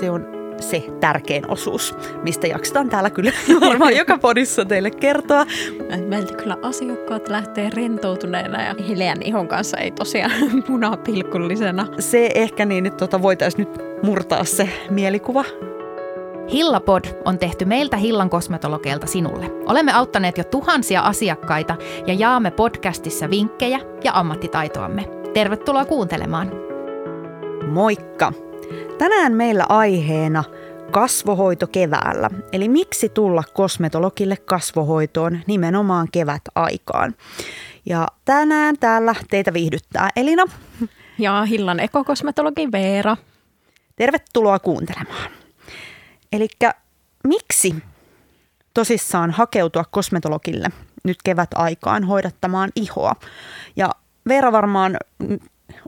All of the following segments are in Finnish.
Se on se tärkein osuus, mistä jaksetaan täällä kyllä varmaan joka podissa teille kertoa. Meiltä kyllä asiakkaat lähtee rentoutuneena ja hileän ihon kanssa ei tosiaan punapilkullisena. Se ehkä niin, että tota voitaisiin nyt murtaa se mielikuva. Hillapod on tehty meiltä Hillan kosmetologeilta sinulle. Olemme auttaneet jo tuhansia asiakkaita ja jaamme podcastissa vinkkejä ja ammattitaitoamme. Tervetuloa kuuntelemaan. Moikka! Tänään meillä aiheena kasvohoito keväällä. Eli miksi tulla kosmetologille kasvohoitoon nimenomaan kevät aikaan. Ja tänään täällä teitä viihdyttää Elina. Ja Hillan ekokosmetologi Veera. Tervetuloa kuuntelemaan. Eli miksi tosissaan hakeutua kosmetologille nyt kevät aikaan hoidattamaan ihoa? Ja Veera varmaan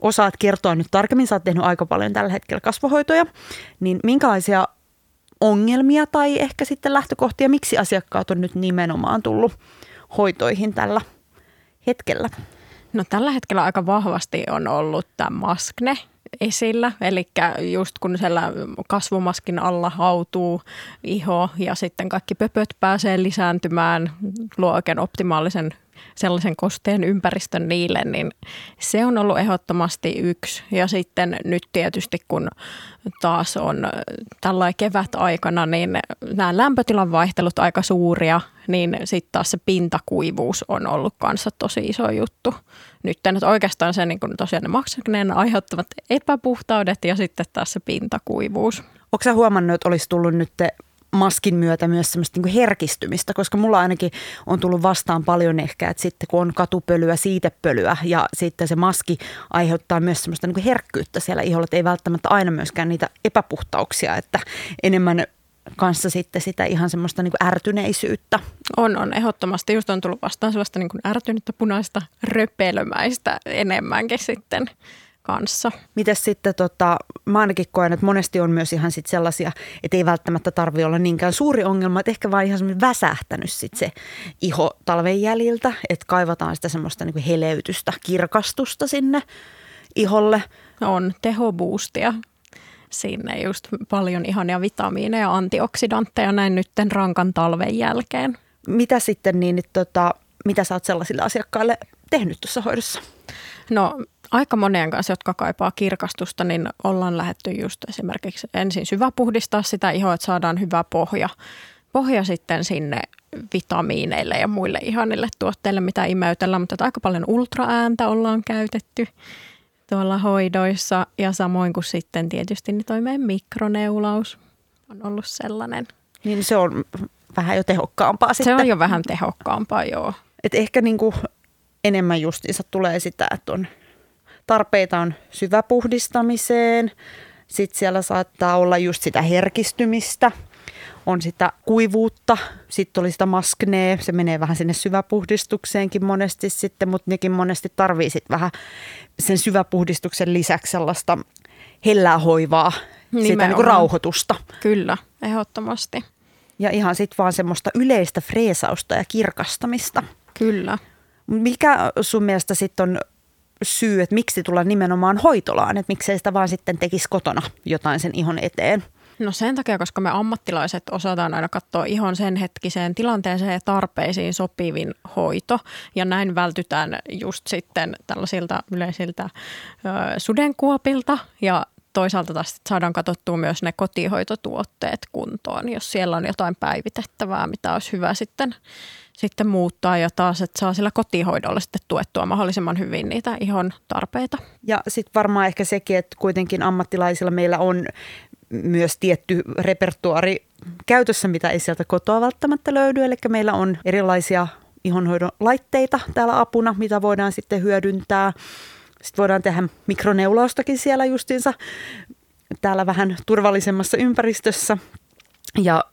osaat kertoa nyt tarkemmin, sä oot tehnyt aika paljon tällä hetkellä kasvohoitoja, niin minkälaisia ongelmia tai ehkä sitten lähtökohtia, miksi asiakkaat on nyt nimenomaan tullut hoitoihin tällä hetkellä? No tällä hetkellä aika vahvasti on ollut tämä maskne esillä, eli just kun siellä kasvomaskin alla hautuu iho ja sitten kaikki pöpöt pääsee lisääntymään, luo oikein optimaalisen sellaisen kosteen ympäristön niille, niin se on ollut ehdottomasti yksi. Ja sitten nyt tietysti kun taas on tällainen kevät aikana, niin nämä lämpötilan vaihtelut aika suuria, niin sitten taas se pintakuivuus on ollut kanssa tosi iso juttu. Nyt että oikeastaan se niin kun tosiaan ne maksakneen aiheuttavat epäpuhtaudet ja sitten taas se pintakuivuus. Onko sä huomannut, että olisi tullut nyt maskin myötä myös semmoista niin herkistymistä, koska mulla ainakin on tullut vastaan paljon ehkä, että sitten kun on katupölyä, siitepölyä ja sitten se maski aiheuttaa myös semmoista niin herkkyyttä siellä iholla, että ei välttämättä aina myöskään niitä epäpuhtauksia, että enemmän kanssa sitten sitä ihan semmoista niin ärtyneisyyttä. On, on. Ehdottomasti just on tullut vastaan sellaista niin ärtynyttä punaista röpelmäistä enemmänkin sitten kanssa. Mites sitten, tota, mä ainakin koen, että monesti on myös ihan sit sellaisia, että ei välttämättä tarvi olla niinkään suuri ongelma, että ehkä vaan ihan semmoinen väsähtänyt sit se iho talven jäljiltä, että kaivataan sitä semmoista niin heleytystä, kirkastusta sinne iholle. On tehoboostia sinne just paljon ihania vitamiineja, antioksidantteja näin nytten rankan talven jälkeen. Mitä sitten niin, että tota, mitä sä oot sellaisille asiakkaille tehnyt tuossa hoidossa? No aika monien kanssa, jotka kaipaa kirkastusta, niin ollaan lähetty just esimerkiksi ensin syväpuhdistaa sitä ihoa, että saadaan hyvä pohja, pohja sitten sinne vitamiineille ja muille ihanille tuotteille, mitä imeytellään, mutta aika paljon ultraääntä ollaan käytetty tuolla hoidoissa ja samoin kuin sitten tietysti niin toi meidän mikroneulaus on ollut sellainen. Niin se on vähän jo tehokkaampaa sitten. Se on jo vähän tehokkaampaa, joo. Et ehkä niinku enemmän justiinsa tulee sitä, että on tarpeita on syväpuhdistamiseen, sitten siellä saattaa olla just sitä herkistymistä, on sitä kuivuutta, sitten oli sitä masknee, se menee vähän sinne syväpuhdistukseenkin monesti sitten, mutta nekin monesti tarvii sitten vähän sen syväpuhdistuksen lisäksi sellaista hellää hoivaa, Nimenomaan. sitä niin kuin rauhoitusta. Kyllä, ehdottomasti. Ja ihan sitten vaan semmoista yleistä freesausta ja kirkastamista. Kyllä. Mikä sun mielestä sitten on syy, että miksi tulla nimenomaan hoitolaan, että miksei sitä vaan sitten tekisi kotona jotain sen ihon eteen? No sen takia, koska me ammattilaiset osataan aina katsoa ihon sen hetkiseen tilanteeseen ja tarpeisiin sopivin hoito. Ja näin vältytään just sitten tällaisilta yleisiltä ö, sudenkuopilta ja toisaalta taas saadaan katsottua myös ne kotihoitotuotteet kuntoon, jos siellä on jotain päivitettävää, mitä olisi hyvä sitten sitten muuttaa ja taas, että saa sillä kotihoidolla sitten tuettua mahdollisimman hyvin niitä ihon tarpeita. Ja sitten varmaan ehkä sekin, että kuitenkin ammattilaisilla meillä on myös tietty repertuari käytössä, mitä ei sieltä kotoa välttämättä löydy. Eli meillä on erilaisia ihonhoidon laitteita täällä apuna, mitä voidaan sitten hyödyntää. Sitten voidaan tehdä mikroneulaustakin siellä justiinsa täällä vähän turvallisemmassa ympäristössä. Ja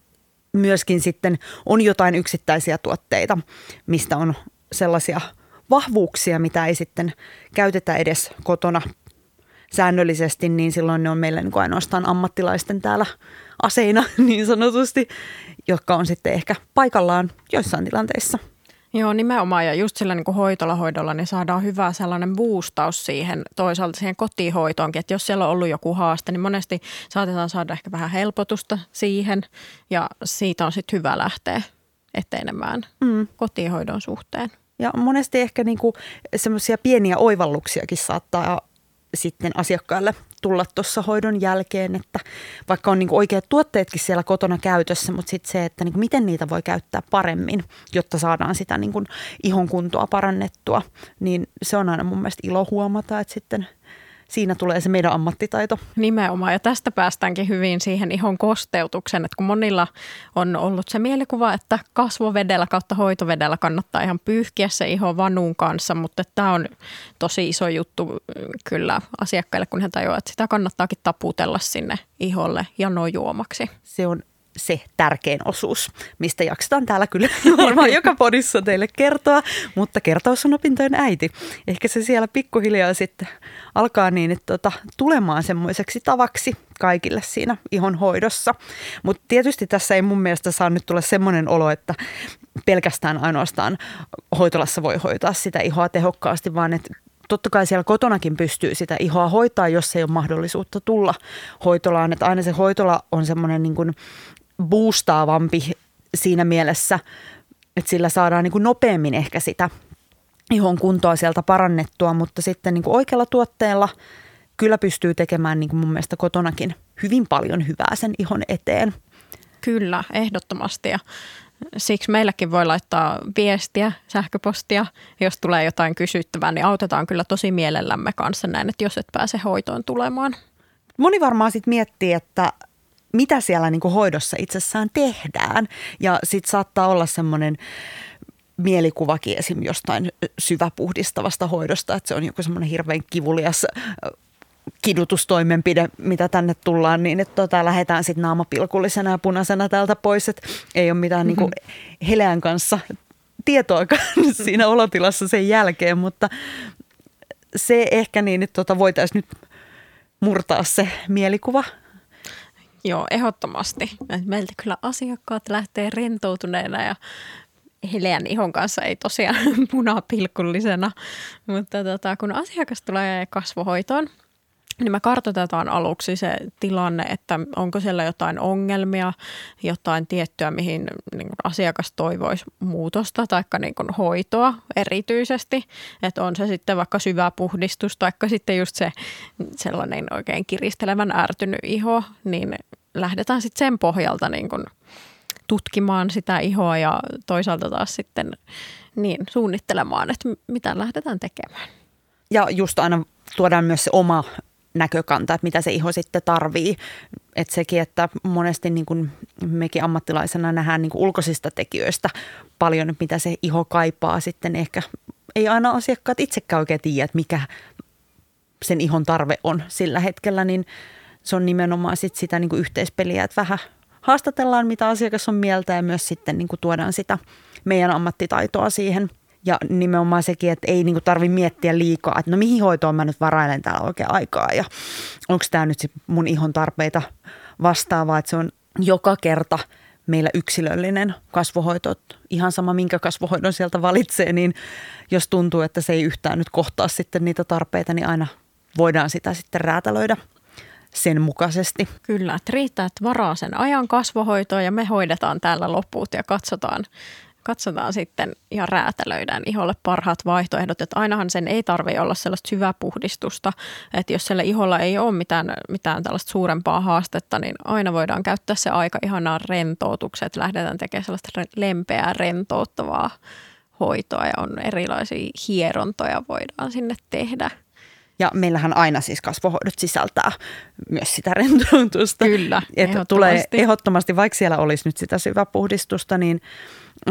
myöskin sitten on jotain yksittäisiä tuotteita, mistä on sellaisia vahvuuksia, mitä ei sitten käytetä edes kotona säännöllisesti, niin silloin ne on meillä niin ainoastaan ammattilaisten täällä aseina niin sanotusti, jotka on sitten ehkä paikallaan joissain tilanteissa. Joo, nimenomaan. Ja just sillä niin kuin hoitolahoidolla niin saadaan hyvä sellainen boostaus siihen toisaalta siihen kotihoitoonkin. Että jos siellä on ollut joku haaste, niin monesti saatetaan saada ehkä vähän helpotusta siihen. Ja siitä on sitten hyvä lähteä etenemään mm. kotihoidon suhteen. Ja monesti ehkä niinku semmoisia pieniä oivalluksiakin saattaa sitten asiakkaille tulla tuossa hoidon jälkeen, että vaikka on niin oikeat tuotteetkin siellä kotona käytössä, mutta sitten se, että niin miten niitä voi käyttää paremmin, jotta saadaan sitä niin ihon kuntoa parannettua, niin se on aina mun mielestä ilo huomata, että sitten – siinä tulee se meidän ammattitaito. Nimenomaan ja tästä päästäänkin hyvin siihen ihon kosteutuksen, että kun monilla on ollut se mielikuva, että kasvovedellä kautta hoitovedellä kannattaa ihan pyyhkiä se iho vanuun kanssa, mutta tämä on tosi iso juttu kyllä asiakkaille, kun he tajuavat, että sitä kannattaakin taputella sinne iholle ja nojuomaksi. Se on se tärkein osuus, mistä jaksetaan täällä kyllä varmaan joka podissa teille kertoa, mutta kertaus on opintojen äiti. Ehkä se siellä pikkuhiljaa sitten alkaa niin, että tota, tulemaan semmoiseksi tavaksi kaikille siinä ihon hoidossa. Mutta tietysti tässä ei mun mielestä saa nyt tulla semmoinen olo, että pelkästään ainoastaan hoitolassa voi hoitaa sitä ihoa tehokkaasti, vaan että totta kai siellä kotonakin pystyy sitä ihoa hoitaa, jos ei ole mahdollisuutta tulla hoitolaan. Että aina se hoitola on semmoinen niin kuin boostaavampi siinä mielessä, että sillä saadaan niin kuin nopeammin ehkä sitä ihon kuntoa sieltä parannettua, mutta sitten niin kuin oikealla tuotteella kyllä pystyy tekemään niin kuin mun mielestä kotonakin hyvin paljon hyvää sen ihon eteen. Kyllä, ehdottomasti. Ja siksi meilläkin voi laittaa viestiä, sähköpostia. Jos tulee jotain kysyttävää, niin autetaan kyllä tosi mielellämme kanssa näin, että jos et pääse hoitoon tulemaan. Moni varmaan sitten miettii, että mitä siellä niin kuin hoidossa itsessään tehdään. Ja sitten saattaa olla semmoinen mielikuvakin esim. jostain syväpuhdistavasta hoidosta, että se on joku semmoinen hirveän kivulias kidutustoimenpide, mitä tänne tullaan, niin että tota, lähdetään sitten naamapilkullisena ja punaisena täältä pois, että ei ole mitään mm-hmm. niin heleän kanssa tietoakaan siinä olotilassa sen jälkeen, mutta se ehkä niin, että tota, voitaisiin nyt murtaa se mielikuva Joo, ehdottomasti. Meiltä kyllä asiakkaat lähtee rentoutuneena ja Heleän ihon kanssa ei tosiaan punapilkullisena, mutta tota, kun asiakas tulee kasvohoitoon, niin me kartoitetaan aluksi se tilanne, että onko siellä jotain ongelmia, jotain tiettyä, mihin niin asiakas toivoisi muutosta tai niin hoitoa erityisesti. Että on se sitten vaikka syvä puhdistus tai sitten just se sellainen oikein kiristelevän ärtynyt iho, niin lähdetään sitten sen pohjalta niin kuin tutkimaan sitä ihoa ja toisaalta taas sitten niin, suunnittelemaan, että mitä lähdetään tekemään. Ja just aina tuodaan myös se oma näkökanta, että mitä se iho sitten tarvii. Että sekin, että monesti niin kuin mekin ammattilaisena nähdään niin kuin ulkoisista tekijöistä paljon, mitä se iho kaipaa. Sitten ehkä ei aina asiakkaat itsekään oikein tiedä, että mikä sen ihon tarve on sillä hetkellä, niin se on nimenomaan sit sitä niin kuin yhteispeliä, että vähän haastatellaan, mitä asiakas on mieltä ja myös sitten niin kuin tuodaan sitä meidän ammattitaitoa siihen – ja nimenomaan sekin, että ei niinku tarvi miettiä liikaa, että no mihin hoitoon mä nyt varailen täällä oikein aikaa ja onko tämä nyt mun ihon tarpeita vastaavaa, että se on joka kerta meillä yksilöllinen kasvohoito. Ihan sama, minkä kasvohoidon sieltä valitsee, niin jos tuntuu, että se ei yhtään nyt kohtaa sitten niitä tarpeita, niin aina voidaan sitä sitten räätälöidä sen mukaisesti. Kyllä, että riittää, että varaa sen ajan kasvohoitoon ja me hoidetaan täällä loput ja katsotaan, katsotaan sitten ja räätälöidään iholle parhaat vaihtoehdot. Että ainahan sen ei tarvitse olla sellaista syväpuhdistusta, että jos siellä iholla ei ole mitään, mitään tällaista suurempaa haastetta, niin aina voidaan käyttää se aika ihanaa rentoutukseen, että lähdetään tekemään sellaista lempeää rentouttavaa hoitoa ja on erilaisia hierontoja voidaan sinne tehdä. Ja meillähän aina siis kasvohoidot sisältää myös sitä rentoutusta. Kyllä, että tulee ehdottomasti, vaikka siellä olisi nyt sitä syväpuhdistusta, niin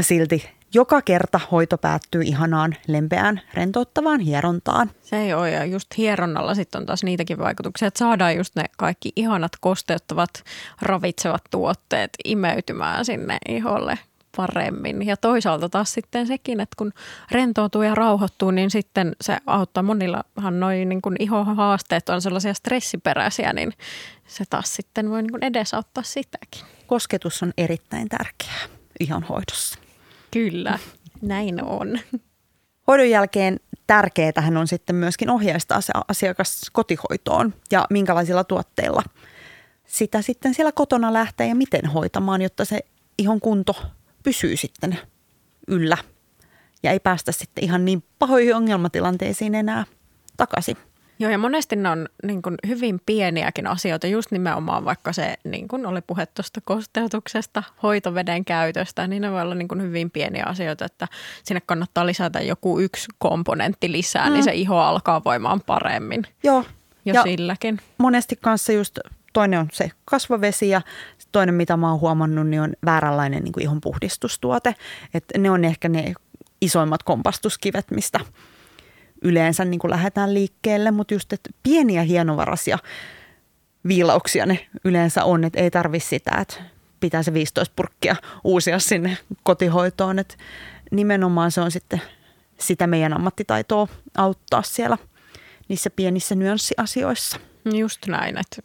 silti joka kerta hoito päättyy ihanaan, lempeään, rentouttavaan hierontaan. Se ei ole, ja just hieronnalla sitten on taas niitäkin vaikutuksia, että saadaan just ne kaikki ihanat kosteuttavat, ravitsevat tuotteet imeytymään sinne iholle paremmin. Ja toisaalta taas sitten sekin, että kun rentoutuu ja rauhoittuu, niin sitten se auttaa. Monillahan noin niin ihohaasteet on sellaisia stressiperäisiä, niin se taas sitten voi niin edesauttaa sitäkin. Kosketus on erittäin tärkeää ihon hoidossa. Kyllä. Näin on. Hoidon jälkeen tärkeää on sitten myöskin ohjeistaa se asiakas kotihoitoon ja minkälaisilla tuotteilla sitä sitten siellä kotona lähtee ja miten hoitamaan, jotta se ihon kunto pysyy sitten yllä ja ei päästä sitten ihan niin pahoihin ongelmatilanteisiin enää takaisin. Joo, ja monesti ne on niin kuin hyvin pieniäkin asioita, just nimenomaan vaikka se, niin kuin oli puhe tuosta kosteutuksesta, hoitoveden käytöstä, niin ne voi olla niin kuin hyvin pieniä asioita, että sinne kannattaa lisätä joku yksi komponentti lisää, niin mm. niin se iho alkaa voimaan paremmin. Joo. Jo ja silläkin. Monesti kanssa just toinen on se kasvavesi ja toinen, mitä mä oon huomannut, niin on vääränlainen niin kuin ihon puhdistustuote. Että ne on ehkä ne isoimmat kompastuskivet, mistä yleensä niin kuin lähdetään liikkeelle, mutta just, että pieniä hienovaraisia viilauksia ne yleensä on, että ei tarvi sitä, että pitää se 15 purkkia uusia sinne kotihoitoon, että nimenomaan se on sitten sitä meidän ammattitaitoa auttaa siellä niissä pienissä nyanssiasioissa. Just näin, että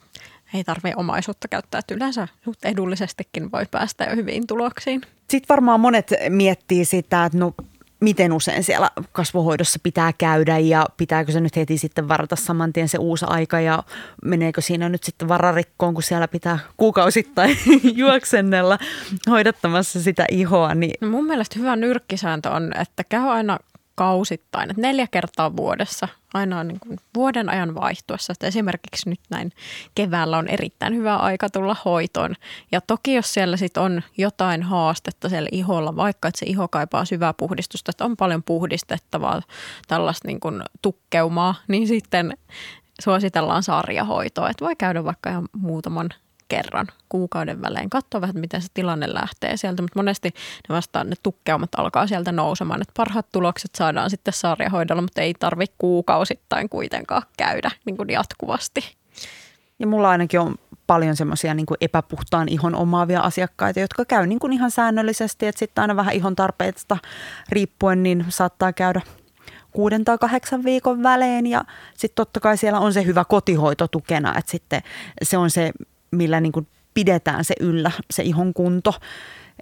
ei tarvitse omaisuutta käyttää, että yleensä edullisestikin voi päästä jo hyviin tuloksiin. Sitten varmaan monet miettii sitä, että no miten usein siellä kasvohoidossa pitää käydä ja pitääkö se nyt heti sitten varata saman tien se uusi aika ja meneekö siinä nyt sitten vararikkoon, kun siellä pitää kuukausittain juoksennella hoidattamassa sitä ihoa. Niin... No mun mielestä hyvä nyrkkisääntö on, että käy aina kausittain, että neljä kertaa vuodessa, aina niin kuin vuoden ajan vaihtuessa. Että esimerkiksi nyt näin keväällä on erittäin hyvä aika tulla hoitoon. Ja toki jos siellä sit on jotain haastetta siellä iholla, vaikka että se iho kaipaa syvää puhdistusta, että on paljon puhdistettavaa tällaista niin kuin tukkeumaa, niin sitten suositellaan sarjahoitoa. Että voi käydä vaikka ihan muutaman kerran kuukauden välein. Katsoa vähän, miten se tilanne lähtee sieltä, mutta monesti ne vastaan ne tukkeumat alkaa sieltä nousemaan. Että parhaat tulokset saadaan sitten sarjahoidolla, mutta ei tarvitse kuukausittain kuitenkaan käydä niin kuin jatkuvasti. Ja mulla ainakin on paljon semmoisia niin epäpuhtaan ihon omaavia asiakkaita, jotka käy niin kuin ihan säännöllisesti, että sitten aina vähän ihon tarpeesta riippuen, niin saattaa käydä kuuden tai kahdeksan viikon välein ja sitten totta kai siellä on se hyvä kotihoito tukena, että sitten se on se millä niin kuin pidetään se yllä, se ihon kunto.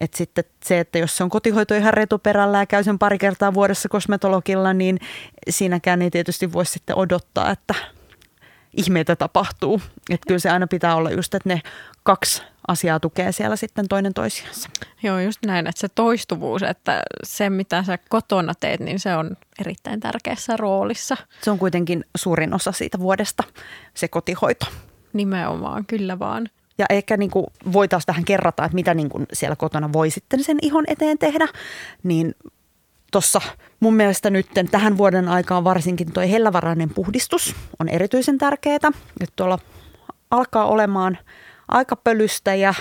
Et sitten se, että jos se on kotihoito ihan retuperällä ja käy sen pari kertaa vuodessa kosmetologilla, niin siinäkään ei tietysti voi sitten odottaa, että ihmeitä tapahtuu. Että kyllä se aina pitää olla just, että ne kaksi asiaa tukee siellä sitten toinen toisiansa. Joo, just näin, että se toistuvuus, että se mitä sä kotona teet, niin se on erittäin tärkeässä roolissa. Se on kuitenkin suurin osa siitä vuodesta, se kotihoito. Nimenomaan, kyllä vaan. Ja ehkä niin kuin voitaisiin tähän kerrata, että mitä niin kuin siellä kotona voi sitten sen ihon eteen tehdä. Niin tuossa mun mielestä nyt tähän vuoden aikaan varsinkin tuo hellävarainen puhdistus on erityisen tärkeää. Nyt tuolla alkaa olemaan aika pölystä ja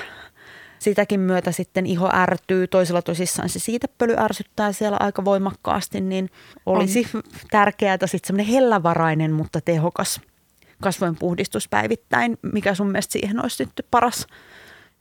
sitäkin myötä sitten iho ärtyy. Toisella tosissaan se siitepöly ärsyttää siellä aika voimakkaasti, niin olisi on. tärkeää sitten semmoinen hellävarainen, mutta tehokas kasvojen puhdistus päivittäin. Mikä sun mielestä siihen olisi sitten paras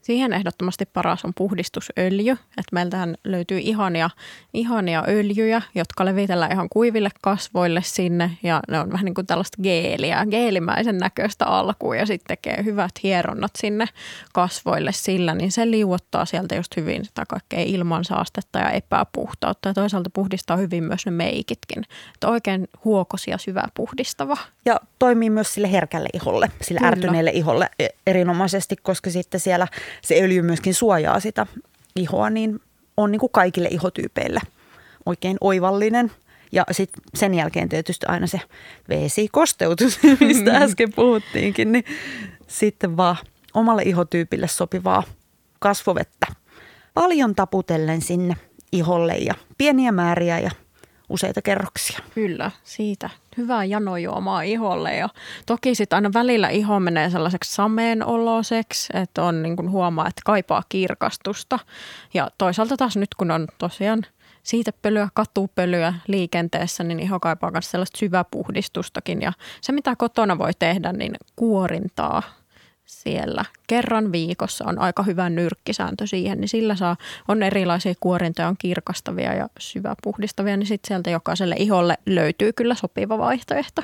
Siihen ehdottomasti paras on puhdistusöljy. Että meiltähän löytyy ihania, ihania öljyjä, jotka levitellään ihan kuiville kasvoille sinne. Ja ne on vähän niin kuin tällaista geeliä, geelimäisen näköistä alkuun ja sitten tekee hyvät hieronnat sinne kasvoille sillä. Niin se liuottaa sieltä just hyvin sitä kaikkea ilmansaastetta ja epäpuhtautta. Ja toisaalta puhdistaa hyvin myös ne meikitkin. Että oikein huokosia, syvä puhdistava. Ja toimii myös sille herkälle iholle, sille Kyllä. ärtyneelle iholle e- erinomaisesti, koska sitten siellä – se öljy myöskin suojaa sitä ihoa, niin on niin kuin kaikille ihotyypeille oikein oivallinen. Ja sitten sen jälkeen tietysti aina se vesikosteutus, mistä mm-hmm. äsken puhuttiinkin, niin sitten vaan omalle ihotyypille sopivaa kasvovettä. Paljon taputellen sinne iholle ja pieniä määriä ja useita kerroksia. Kyllä, siitä. Hyvää janojuomaa iholle. Ja toki sitten aina välillä iho menee sellaiseksi sameen oloseksi, että on niin kuin huomaa, että kaipaa kirkastusta. Ja toisaalta taas nyt kun on tosiaan siitepölyä, katupölyä liikenteessä, niin iho kaipaa myös sellaista syväpuhdistustakin. Ja se mitä kotona voi tehdä, niin kuorintaa siellä kerran viikossa on aika hyvä nyrkkisääntö siihen, niin sillä saa, on erilaisia kuorintoja, on kirkastavia ja syväpuhdistavia, niin sitten sieltä jokaiselle iholle löytyy kyllä sopiva vaihtoehto.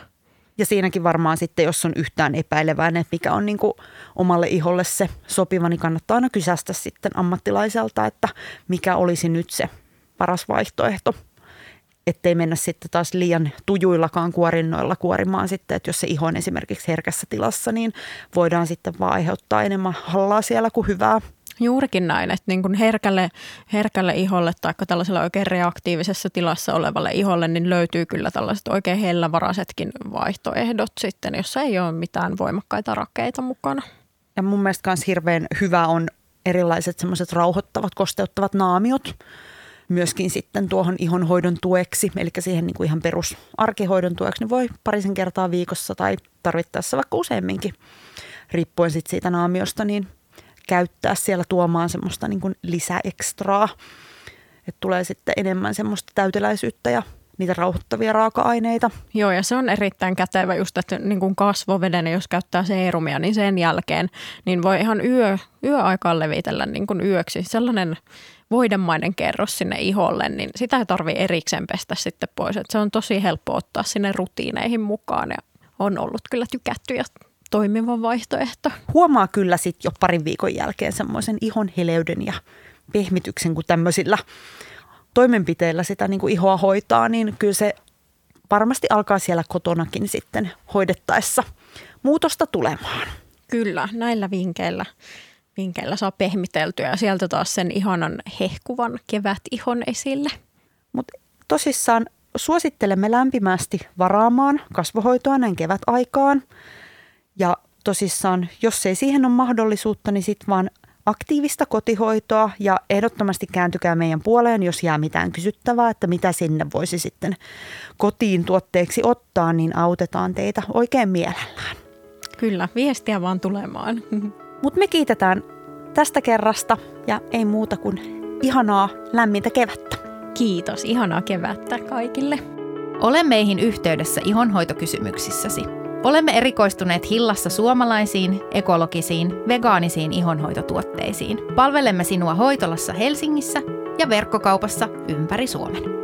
Ja siinäkin varmaan sitten, jos on yhtään epäileväinen, että mikä on niin kuin omalle iholle se sopiva, niin kannattaa aina kysästä sitten ammattilaiselta, että mikä olisi nyt se paras vaihtoehto. Ettei mennä sitten taas liian tujuillakaan kuorinnoilla kuorimaan sitten, että jos se iho on esimerkiksi herkässä tilassa, niin voidaan sitten vaan aiheuttaa enemmän hallaa siellä kuin hyvää. Juurikin näin, että niin kuin herkälle, herkälle iholle tai tällaisella oikein reaktiivisessa tilassa olevalle iholle, niin löytyy kyllä tällaiset oikein hellävaraisetkin vaihtoehdot sitten, jossa ei ole mitään voimakkaita rakeita mukana. Ja mun mielestä myös hirveän hyvä on erilaiset semmoiset rauhoittavat, kosteuttavat naamiot myöskin sitten tuohon ihonhoidon tueksi, eli siihen niin kuin ihan perusarkihoidon tueksi, niin voi parisen kertaa viikossa tai tarvittaessa vaikka useamminkin, riippuen sitten siitä naamiosta, niin käyttää siellä tuomaan semmoista niin lisäekstraa, että tulee sitten enemmän semmoista täyteläisyyttä ja niitä rauhoittavia raaka-aineita. Joo, ja se on erittäin kätevä just, että niin kuin kasvoveden, jos käyttää seerumia, niin sen jälkeen niin voi ihan yö, yöaikaan levitellä niin kuin yöksi sellainen voidemainen kerros sinne iholle, niin sitä ei tarvitse erikseen pestä sitten pois. Että se on tosi helppo ottaa sinne rutiineihin mukaan ja on ollut kyllä tykätty ja toimiva vaihtoehto. Huomaa kyllä sitten jo parin viikon jälkeen semmoisen ihon heleyden ja pehmityksen, kun tämmöisillä toimenpiteillä sitä niin kuin ihoa hoitaa, niin kyllä se varmasti alkaa siellä kotonakin sitten hoidettaessa muutosta tulemaan. Kyllä, näillä vinkeillä, vinkeillä saa pehmiteltyä ja sieltä taas sen ihanan hehkuvan kevät ihon esille. Mutta tosissaan suosittelemme lämpimästi varaamaan kasvohoitoa näin kevät aikaan. Ja tosissaan, jos ei siihen ole mahdollisuutta, niin sitten vaan aktiivista kotihoitoa ja ehdottomasti kääntykää meidän puoleen, jos jää mitään kysyttävää, että mitä sinne voisi sitten kotiin tuotteeksi ottaa, niin autetaan teitä oikein mielellään. Kyllä, viestiä vaan tulemaan. Mutta me kiitetään tästä kerrasta ja ei muuta kuin ihanaa lämmintä kevättä. Kiitos, ihanaa kevättä kaikille. Ole meihin yhteydessä ihonhoitokysymyksissäsi. Olemme erikoistuneet Hillassa suomalaisiin, ekologisiin, vegaanisiin ihonhoitotuotteisiin. Palvelemme sinua hoitolassa Helsingissä ja verkkokaupassa ympäri Suomen.